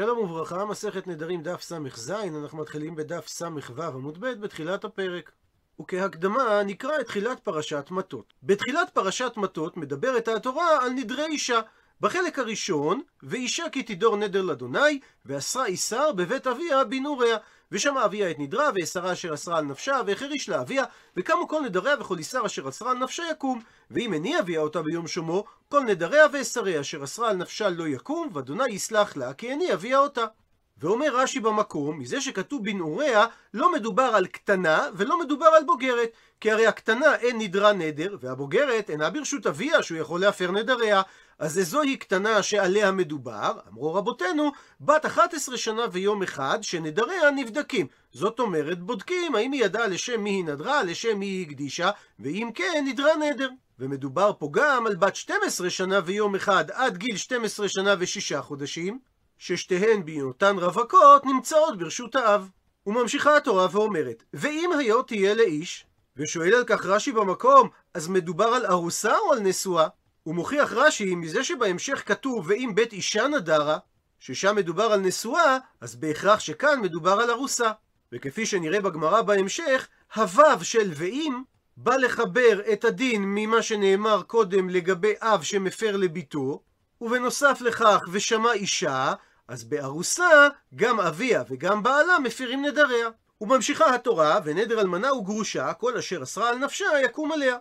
שלום וברכה, מסכת נדרים דף ס"ז, אנחנו מתחילים בדף ס"ו עמוד ב' בתחילת הפרק. וכהקדמה נקרא את תחילת פרשת מטות. בתחילת פרשת מטות מדברת התורה על נדרי אישה. בחלק הראשון, ואישה כי תדור נדר לאדוני, ואסרה איסר בבית אביה בנעוריה. ושמע אביה את נדרה, ואסרה אשר אסרה על נפשה, והחריש לה אביה, וקמו כל נדריה וכל איסר אשר אסרה על נפשה יקום. ואם איני אביה אותה ביום שומו, כל נדריה ואסריה אשר אסרה על נפשה לא יקום, ואדוני יסלח לה, כי איני אביה אותה. ואומר רש"י במקום, מזה שכתוב בנעוריה, לא מדובר על קטנה ולא מדובר על בוגרת. כי הרי הקטנה אין נדרה נדר, והבוגרת אינה ברשות אביה שהוא יכול להפר נדריה. אז זוהי קטנה שעליה מדובר, אמרו רבותינו, בת 11 שנה ויום אחד שנדריה נבדקים. זאת אומרת, בודקים האם היא ידעה לשם מי היא נדרה, לשם מי היא הקדישה, ואם כן, נדרה נדר. ומדובר פה גם על בת 12 שנה ויום אחד עד גיל 12 שנה ושישה חודשים, ששתיהן בהיותן רווקות נמצאות ברשות האב. וממשיכה התורה ואומרת, ואם היה תהיה לאיש, ושואל על כך רש"י במקום, אז מדובר על ארוסה או על נשואה? הוא מוכיח רש"י מזה שבהמשך כתוב ואם בית אישה נדרה, ששם מדובר על נשואה, אז בהכרח שכאן מדובר על ארוסה. וכפי שנראה בגמרא בהמשך, הוו של ואם בא לחבר את הדין ממה שנאמר קודם לגבי אב שמפר לביתו, ובנוסף לכך ושמע אישה, אז בארוסה גם אביה וגם בעלה מפירים נדריה. וממשיכה התורה, ונדר אלמנה וגרושה, כל אשר אסרה על נפשה יקום עליה.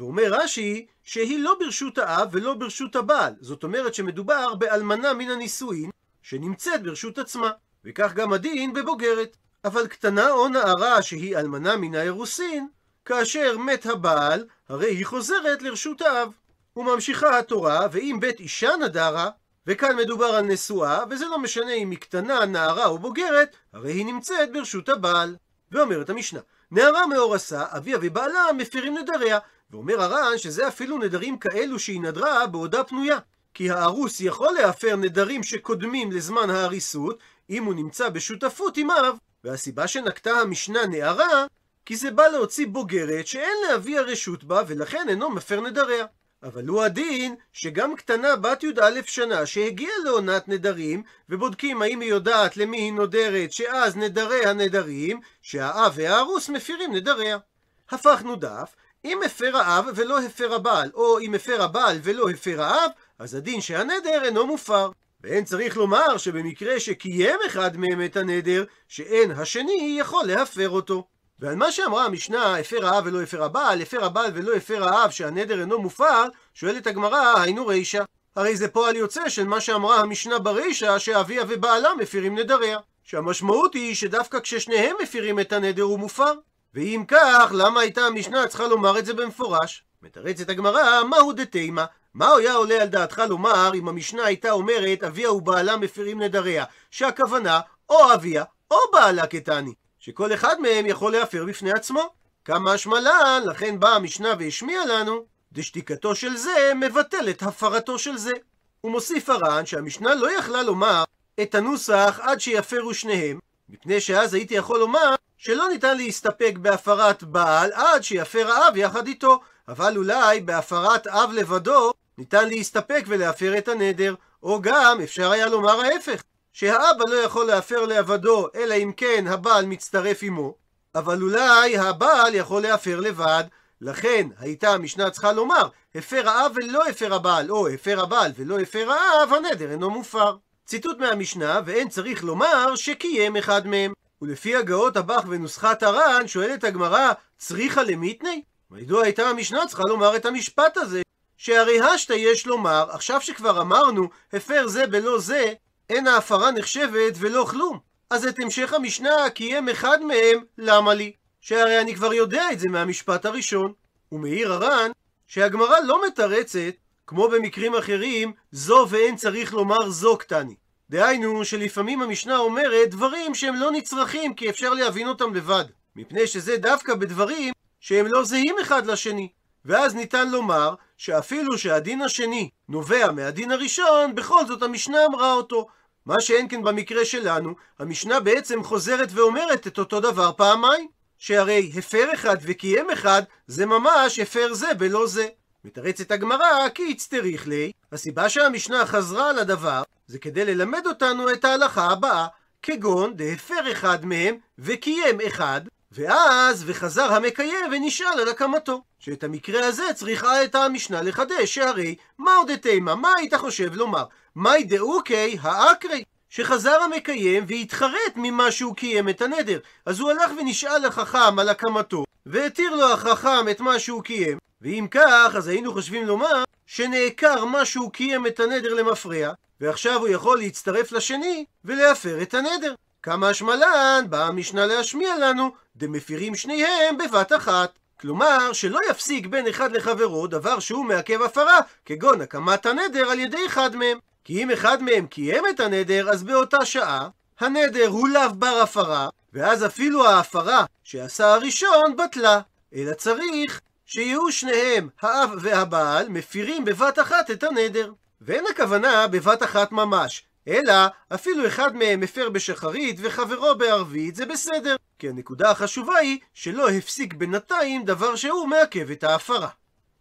ואומר רש"י שהיא לא ברשות האב ולא ברשות הבעל, זאת אומרת שמדובר באלמנה מן הנישואין שנמצאת ברשות עצמה, וכך גם הדין בבוגרת. אבל קטנה או נערה שהיא אלמנה מן האירוסין, כאשר מת הבעל, הרי היא חוזרת לרשות האב. וממשיכה התורה, ואם בית אישה נדרה, וכאן מדובר על נשואה, וזה לא משנה אם היא קטנה, נערה או בוגרת, הרי היא נמצאת ברשות הבעל. ואומרת המשנה, נערה מאורסה, אביה ובעלה מפירים נדריה, ואומר הר"ן שזה אפילו נדרים כאלו שהיא נדרה בעודה פנויה. כי הארוס יכול להפר נדרים שקודמים לזמן ההריסות, אם הוא נמצא בשותפות עם אב. והסיבה שנקטה המשנה נערה, כי זה בא להוציא בוגרת שאין לאביה רשות בה, ולכן אינו מפר נדריה. אבל הוא הדין שגם קטנה בת י"א שנה שהגיעה לעונת נדרים, ובודקים האם היא יודעת למי היא נודרת, שאז נדרי הנדרים, שהאב והארוס מפירים נדריה. הפכנו דף, אם הפר האב ולא הפר הבעל, או אם הפר הבעל ולא הפר האב, אז הדין שהנדר אינו מופר. ואין צריך לומר שבמקרה שקיים אחד מהם את הנדר, שאין השני יכול להפר אותו. ועל מה שאמרה המשנה, הפר האב ולא הפר הבעל, הפר הבעל ולא הפר האב, שהנדר אינו מופר, שואלת הגמרא, היינו רישא. הרי זה פועל יוצא של מה שאמרה המשנה ברישא, שאביה ובעלה מפירים נדריה. שהמשמעות היא שדווקא כששניהם מפירים את הנדר הוא מופר. ואם כך, למה הייתה המשנה צריכה לומר את זה במפורש? מתרצת הגמרא, מהו דתימה? מה היה עולה על דעתך לומר אם המשנה הייתה אומרת אביה ובעלה מפירים נדריה? שהכוונה או אביה או בעלה קטני. שכל אחד מהם יכול להפר בפני עצמו. כמה השמלן, לכן באה המשנה והשמיעה לנו, דשתיקתו של זה מבטלת הפרתו של זה. הוא מוסיף הר"ן שהמשנה לא יכלה לומר את הנוסח עד שיפרו שניהם, מפני שאז הייתי יכול לומר שלא ניתן להסתפק בהפרת בעל עד שיפר האב יחד איתו, אבל אולי בהפרת אב לבדו ניתן להסתפק ולהפר את הנדר, או גם אפשר היה לומר ההפך, שהאבא לא יכול להפר לעבדו אלא אם כן הבעל מצטרף עמו, אבל אולי הבעל יכול להפר לבד, לכן הייתה המשנה צריכה לומר, הפר האב ולא הפר הבעל, או הפר הבעל ולא הפר האב, הנדר אינו מופר. ציטוט מהמשנה, ואין צריך לומר שקיים אחד מהם. ולפי הגאות הבח ונוסחת הר"ן, שואלת הגמרא, צריכה למיתני? מדוע הייתה המשנה צריכה לומר את המשפט הזה? שהרי השתא יש לומר, עכשיו שכבר אמרנו, הפר זה בלא זה, אין ההפרה נחשבת ולא כלום. אז את המשך המשנה קיים אחד מהם, למה לי? שהרי אני כבר יודע את זה מהמשפט הראשון. ומעיר הר"ן, שהגמרא לא מתרצת, כמו במקרים אחרים, זו ואין צריך לומר זו קטני. דהיינו שלפעמים המשנה אומרת דברים שהם לא נצרכים כי אפשר להבין אותם לבד. מפני שזה דווקא בדברים שהם לא זהים אחד לשני. ואז ניתן לומר שאפילו שהדין השני נובע מהדין הראשון, בכל זאת המשנה אמרה אותו. מה שאין כן במקרה שלנו, המשנה בעצם חוזרת ואומרת את אותו דבר פעמיים. שהרי הפר אחד וקיים אחד, זה ממש הפר זה בלא זה. מתרצת הגמרא כי הצטריך לי, הסיבה שהמשנה חזרה על הדבר, זה כדי ללמד אותנו את ההלכה הבאה, כגון דהפר אחד מהם וקיים אחד, ואז וחזר המקיים ונשאל על הקמתו. שאת המקרה הזה צריכה הייתה המשנה לחדש, שהרי מה עוד תימה, מה היית חושב לומר? מאי דאוקי האקרי, שחזר המקיים והתחרט ממה שהוא קיים את הנדר. אז הוא הלך ונשאל החכם על הקמתו, והתיר לו החכם את מה שהוא קיים. ואם כך, אז היינו חושבים לומר שנעקר מה שהוא קיים את הנדר למפרע, ועכשיו הוא יכול להצטרף לשני ולהפר את הנדר. כמה השמלן באה המשנה להשמיע לנו, דמפירים שניהם בבת אחת. כלומר, שלא יפסיק בין אחד לחברו דבר שהוא מעכב הפרה, כגון הקמת הנדר על ידי אחד מהם. כי אם אחד מהם קיים את הנדר, אז באותה שעה, הנדר הוא לאו בר הפרה, ואז אפילו ההפרה שעשה הראשון בטלה. אלא צריך שיהיו שניהם, האב והבעל, מפירים בבת אחת את הנדר. ואין הכוונה בבת אחת ממש, אלא אפילו אחד מהם מפר בשחרית וחברו בערבית זה בסדר. כי הנקודה החשובה היא שלא הפסיק בינתיים דבר שהוא מעכב את ההפרה.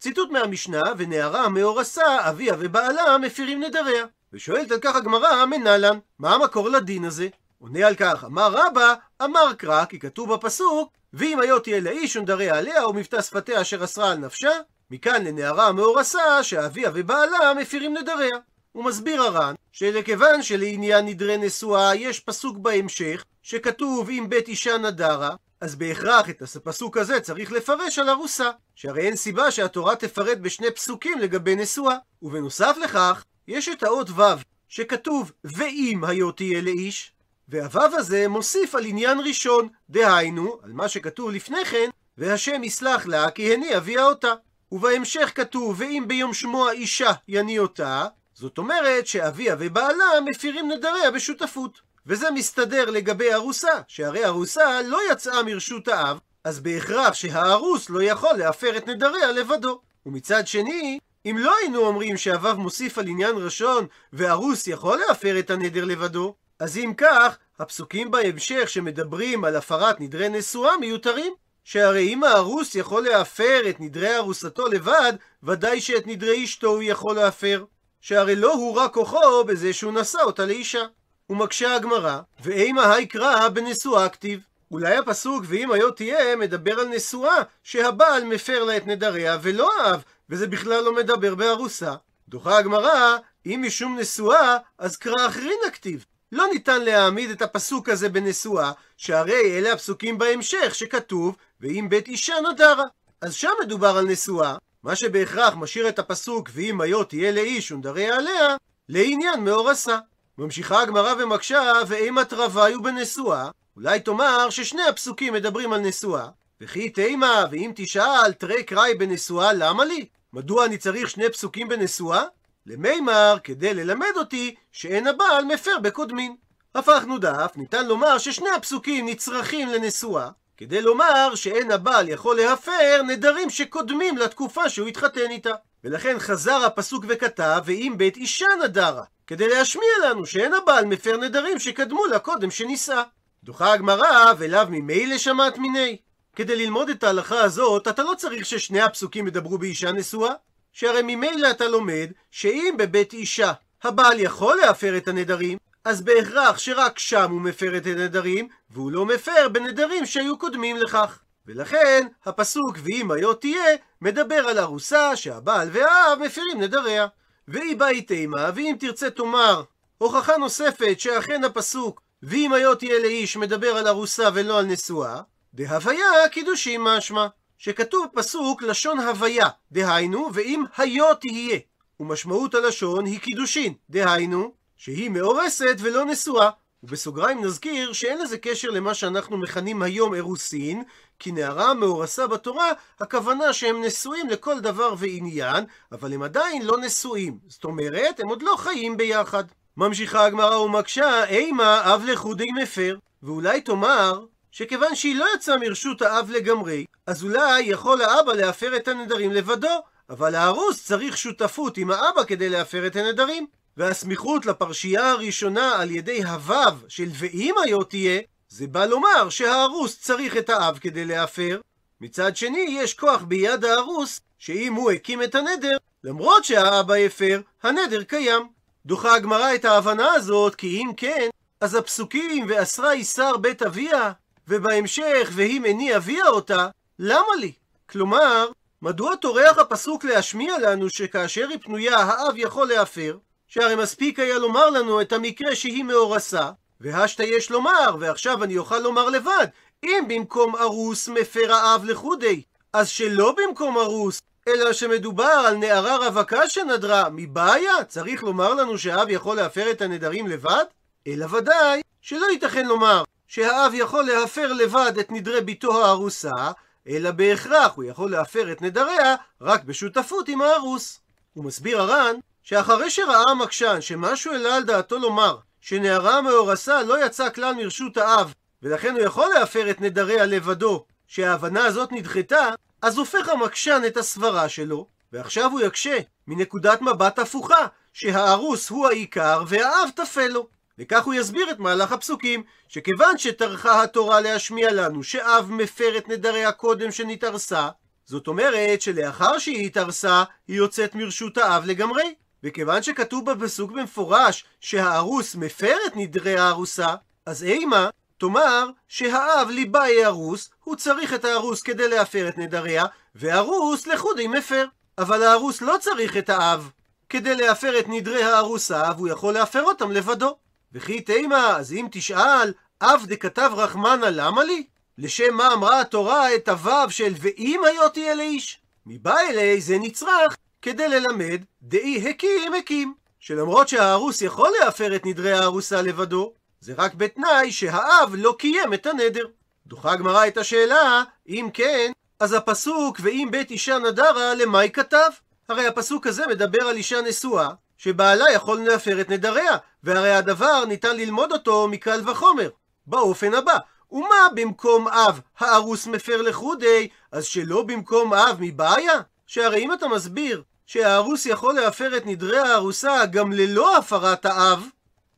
ציטוט מהמשנה, ונערה מאורסה, אביה ובעלה מפירים נדריה. ושואלת על כך הגמרא, מנלן, מה המקור לדין הזה? עונה על כך, אמר רבא, אמר קרא, כי כתוב בפסוק, ואם היו תהיה לאיש ונדריה עליה ומבטא שפתיה אשר אסרה על נפשה, מכאן לנערה המאורסה שאביה ובעלה מפירים נדריה. הוא מסביר הר"ן שלכיוון שלעניין נדרי נשואה יש פסוק בהמשך שכתוב אם בית אישה נדרה אז בהכרח את הפסוק הזה צריך לפרש על ארוסה שהרי אין סיבה שהתורה תפרט בשני פסוקים לגבי נשואה ובנוסף לכך יש את האות ו' שכתוב ואם היו תהיה לאיש והוו הזה מוסיף על עניין ראשון דהיינו על מה שכתוב לפני כן והשם יסלח לה כי הני אביה אותה ובהמשך כתוב ואם ביום שמו האישה יני אותה זאת אומרת שאביה ובעלה מפירים נדריה בשותפות. וזה מסתדר לגבי ארוסה, שהרי ארוסה לא יצאה מרשות האב, אז בהכרח שהארוס לא יכול להפר את נדריה לבדו. ומצד שני, אם לא היינו אומרים שהוו מוסיף על עניין ראשון, וארוס יכול להפר את הנדר לבדו, אז אם כך, הפסוקים בהמשך שמדברים על הפרת נדרי נשואה מיותרים. שהרי אם הארוס יכול להפר את נדרי ארוסתו לבד, ודאי שאת נדרי אשתו הוא יכול להפר. שהרי לא הוא רק כוחו בזה שהוא נשא אותה לאישה. ומקשה הגמרא, ואימה היי קרא בנשואה כתיב. אולי הפסוק ואם היו תהיה מדבר על נשואה שהבעל מפר לה את נדריה ולא האב, וזה בכלל לא מדבר בארוסה. דוחה הגמרא, אם משום נשואה, אז קרא אחרין הכתיב. לא ניתן להעמיד את הפסוק הזה בנשואה, שהרי אלה הפסוקים בהמשך שכתוב ואם בית אישה נדרה. אז שם מדובר על נשואה, מה שבהכרח משאיר את הפסוק ואם היו תהיה לאיש ונדריה עליה, לעניין מאורסה. ממשיכה הגמרא ומקשה, ואימת רווי בנשואה, אולי תאמר ששני הפסוקים מדברים על נשואה. וכי תימה, ואם תשאל, תרי קראי בנשואה, למה לי? מדוע אני צריך שני פסוקים בנשואה? למימר, כדי ללמד אותי שאין הבעל מפר בקודמין. הפכנו דף, ניתן לומר ששני הפסוקים נצרכים לנשואה, כדי לומר שאין הבעל יכול להפר נדרים שקודמים לתקופה שהוא התחתן איתה. ולכן חזר הפסוק וכתב, ואם בית אישה נדרה, כדי להשמיע לנו שאין הבעל מפר נדרים שקדמו לה קודם שנישא. דוחה הגמרא, ולאו ממילא שמעת מיני. כדי ללמוד את ההלכה הזאת, אתה לא צריך ששני הפסוקים ידברו באישה נשואה, שהרי ממילא אתה לומד שאם בבית אישה הבעל יכול להפר את הנדרים, אז בהכרח שרק שם הוא מפר את הנדרים, והוא לא מפר בנדרים שהיו קודמים לכך. ולכן, הפסוק ואם היו תהיה, מדבר על ארוסה שהבעל והאב מפירים נדריה. והיא באי תימה, ואם תרצה תאמר, הוכחה נוספת שאכן הפסוק ואם היו תהיה לאיש מדבר על ארוסה ולא על נשואה, דהוויה קידושים משמע. שכתוב פסוק לשון הוויה, דהיינו, ואם היו תהיה. ומשמעות הלשון היא קידושין, דהיינו, שהיא מאורסת ולא נשואה. ובסוגריים נזכיר שאין לזה קשר למה שאנחנו מכנים היום אירוסין, כי נערה מאורסה בתורה, הכוונה שהם נשואים לכל דבר ועניין, אבל הם עדיין לא נשואים. זאת אומרת, הם עוד לא חיים ביחד. ממשיכה הגמרא ומקשה, אימה אב לחודי מפר. ואולי תאמר, שכיוון שהיא לא יצאה מרשות האב לגמרי, אז אולי יכול האבא להפר את הנדרים לבדו, אבל הארוס צריך שותפות עם האבא כדי להפר את הנדרים. והסמיכות לפרשייה הראשונה על ידי הוו של ואם היו תהיה, זה בא לומר שהארוס צריך את האב כדי להפר. מצד שני, יש כוח ביד הארוס, שאם הוא הקים את הנדר, למרות שהאבא הפר, הנדר קיים. דוחה הגמרא את ההבנה הזאת, כי אם כן, אז הפסוקים ואסרה ישר בית אביה, ובהמשך והיא מני אביה אותה, למה לי? כלומר, מדוע טורח הפסוק להשמיע לנו שכאשר היא פנויה האב יכול להפר? שהרי מספיק היה לומר לנו את המקרה שהיא מאורסה, והשתא יש לומר, ועכשיו אני אוכל לומר לבד, אם במקום ארוס מפר האב לחודי, אז שלא במקום ארוס, אלא שמדובר על נערה רווקה שנדרה, מבעיה? צריך לומר לנו שהאב יכול להפר את הנדרים לבד? אלא ודאי שלא ייתכן לומר שהאב יכול להפר לבד את נדרי בתו הארוסה, אלא בהכרח הוא יכול להפר את נדריה רק בשותפות עם הארוס. הוא מסביר הר"ן שאחרי שראה המקשן שמשהו העלה על דעתו לומר שנערה מאורסה לא יצא כלל מרשות האב ולכן הוא יכול להפר את נדריה לבדו שההבנה הזאת נדחתה אז הופך המקשן את הסברה שלו ועכשיו הוא יקשה מנקודת מבט הפוכה שהארוס הוא העיקר והאב טפל לו וכך הוא יסביר את מהלך הפסוקים, שכיוון שטרחה התורה להשמיע לנו שאב מפר את נדריה קודם שנתארסה, זאת אומרת שלאחר שהיא התארסה, היא יוצאת מרשות האב לגמרי. וכיוון שכתוב בפסוק במפורש שהארוס מפר את נדרי הארוסה, אז אימה תאמר שהאב ליבה ארוס, הוא צריך את הארוס כדי להפר את נדריה, וארוס לחודי מפר. אבל הארוס לא צריך את האב כדי להפר את נדרי הארוסה, והוא יכול להפר אותם לבדו. וכי תימה, אז אם תשאל, אף דכתב רחמנא למה לי? לשם מה אמרה התורה את הוו של ואם היותי אל איש? מבא אלי זה נצרך כדי ללמד דאי הקים הקים. שלמרות שהארוס יכול להפר את נדרי הארוסה לבדו, זה רק בתנאי שהאב לא קיים את הנדר. דוחה הגמרא את השאלה, אם כן, אז הפסוק ואם בית אישה נדרה, למה היא כתב? הרי הפסוק הזה מדבר על אישה נשואה, שבעלה יכול להפר את נדריה, והרי הדבר ניתן ללמוד אותו מקל וחומר. באופן הבא, ומה במקום אב הארוס מפר לחודי, אז שלא במקום אב מבעיה? שהרי אם אתה מסביר שהארוס יכול להפר את נדרי הארוסה גם ללא הפרת האב,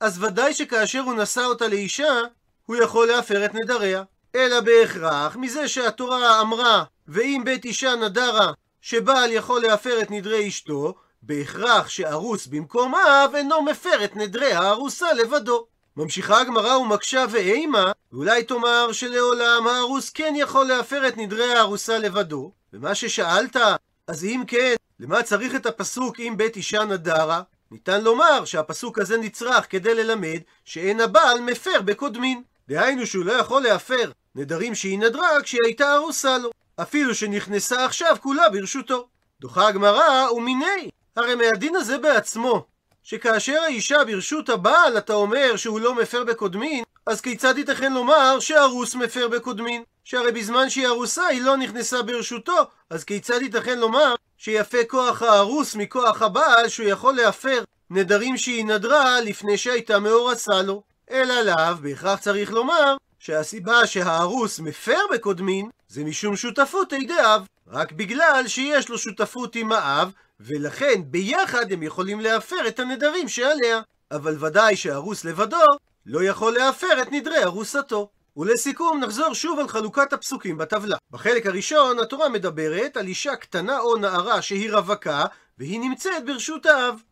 אז ודאי שכאשר הוא נשא אותה לאישה, הוא יכול להפר את נדריה. אלא בהכרח, מזה שהתורה אמרה, ואם בית אישה נדרה, שבעל יכול להפר את נדרי אשתו, בהכרח שארוס במקום אב אינו מפר את נדרי הארוסה לבדו. ממשיכה הגמרא ומקשה ואימה, ואולי תאמר שלעולם הארוס כן יכול להפר את נדרי הארוסה לבדו, ומה ששאלת, אז אם כן, למה צריך את הפסוק אם בית אישה נדרה? ניתן לומר שהפסוק הזה נצרך כדי ללמד שאין הבעל מפר בקודמין. דהיינו שהוא לא יכול להפר נדרים שהיא נדרה כשהיא הייתה ארוסה לו, אפילו שנכנסה עכשיו כולה ברשותו. דוחה הגמרא, ומיני, הרי מהדין הזה בעצמו, שכאשר האישה ברשות הבעל אתה אומר שהוא לא מפר בקודמין, אז כיצד ייתכן לומר שארוס מפר בקודמין? שהרי בזמן שהיא ארוסה היא לא נכנסה ברשותו, אז כיצד ייתכן לומר שיפה כוח הארוס מכוח הבעל שהוא יכול להפר נדרים שהיא נדרה לפני שהייתה מאורסה לו? אלא לאו, בהכרח צריך לומר שהסיבה שהארוס מפר בקודמין זה משום שותפות עדי אב, רק בגלל שיש לו שותפות עם האב, ולכן ביחד הם יכולים להפר את הנדרים שעליה. אבל ודאי שהרוס לבדו לא יכול להפר את נדרי ארוסתו. ולסיכום נחזור שוב על חלוקת הפסוקים בטבלה. בחלק הראשון התורה מדברת על אישה קטנה או נערה שהיא רווקה והיא נמצאת ברשות האב.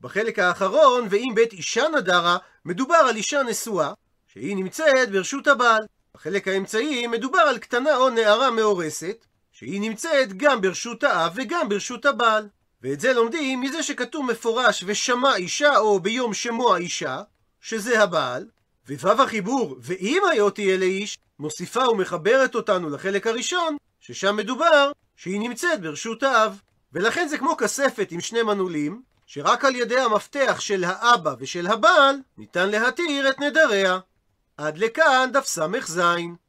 בחלק האחרון, ואם בית אישה נדרה, מדובר על אישה נשואה שהיא נמצאת ברשות הבעל. בחלק האמצעי מדובר על קטנה או נערה מאורסת שהיא נמצאת גם ברשות האב וגם ברשות הבעל. ואת זה לומדים מזה שכתוב מפורש ושמע אישה או ביום שמוע אישה, שזה הבעל, ווו החיבור ואם היותי אלה איש, מוסיפה ומחברת אותנו לחלק הראשון, ששם מדובר שהיא נמצאת ברשות האב. ולכן זה כמו כספת עם שני מנעולים, שרק על ידי המפתח של האבא ושל הבעל ניתן להתיר את נדריה. עד לכאן דף ס"ז.